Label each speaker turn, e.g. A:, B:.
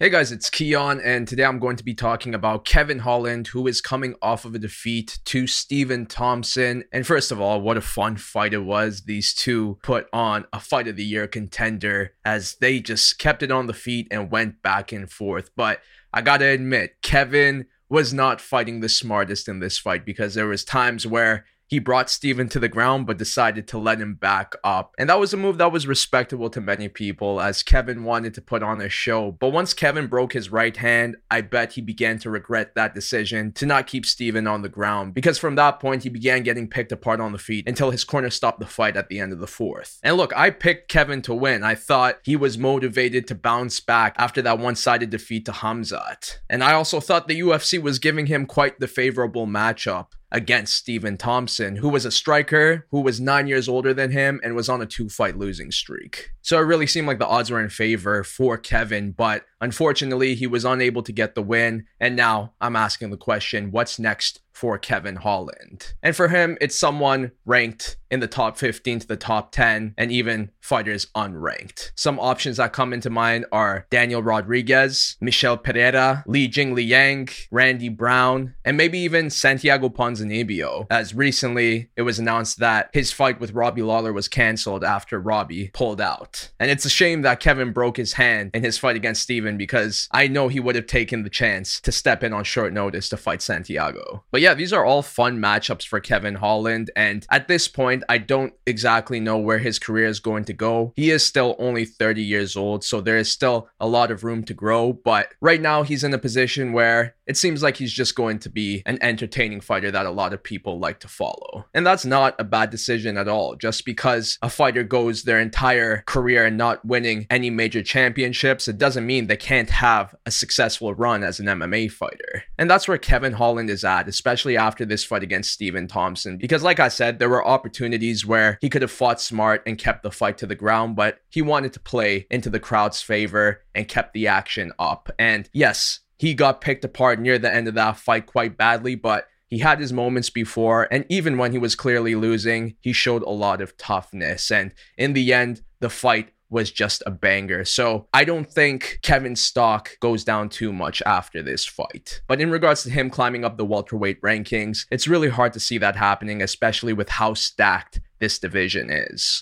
A: Hey guys, it's Keon, and today I'm going to be talking about Kevin Holland, who is coming off of a defeat to Stephen Thompson. And first of all, what a fun fight it was. These two put on a fight of the year contender as they just kept it on the feet and went back and forth. But I gotta admit, Kevin was not fighting the smartest in this fight because there was times where he brought Stephen to the ground but decided to let him back up. And that was a move that was respectable to many people as Kevin wanted to put on a show. But once Kevin broke his right hand, I bet he began to regret that decision to not keep Stephen on the ground because from that point he began getting picked apart on the feet until his corner stopped the fight at the end of the fourth. And look, I picked Kevin to win. I thought he was motivated to bounce back after that one-sided defeat to Hamzat. And I also thought the UFC was giving him quite the favorable matchup against Stephen Thompson, who was a striker who was nine years older than him and was on a two fight losing streak. So it really seemed like the odds were in favor for Kevin, but unfortunately, he was unable to get the win. And now I'm asking the question what's next for Kevin Holland. And for him, it's someone ranked in the top 15 to the top 10 and even fighters unranked. Some options that come into mind are Daniel Rodriguez, Michel Pereira, Li Jing Liang, Randy Brown, and maybe even Santiago Ponzinibbio, as recently it was announced that his fight with Robbie Lawler was canceled after Robbie pulled out. And it's a shame that Kevin broke his hand in his fight against Stephen because I know he would have taken the chance to step in on short notice to fight Santiago. But yeah, these are all fun matchups for Kevin Holland. And at this point, I don't exactly know where his career is going to go. He is still only 30 years old, so there is still a lot of room to grow. But right now, he's in a position where it seems like he's just going to be an entertaining fighter that a lot of people like to follow. And that's not a bad decision at all. Just because a fighter goes their entire career and not winning any major championships, it doesn't mean they can't have a successful run as an MMA fighter. And that's where Kevin Holland is at, especially after this fight against Stephen Thompson. Because, like I said, there were opportunities where he could have fought smart and kept the fight to the ground, but he wanted to play into the crowd's favor and kept the action up. And yes, he got picked apart near the end of that fight quite badly, but he had his moments before, and even when he was clearly losing, he showed a lot of toughness. And in the end, the fight was just a banger. So I don't think Kevin's stock goes down too much after this fight. But in regards to him climbing up the welterweight rankings, it's really hard to see that happening, especially with how stacked this division is.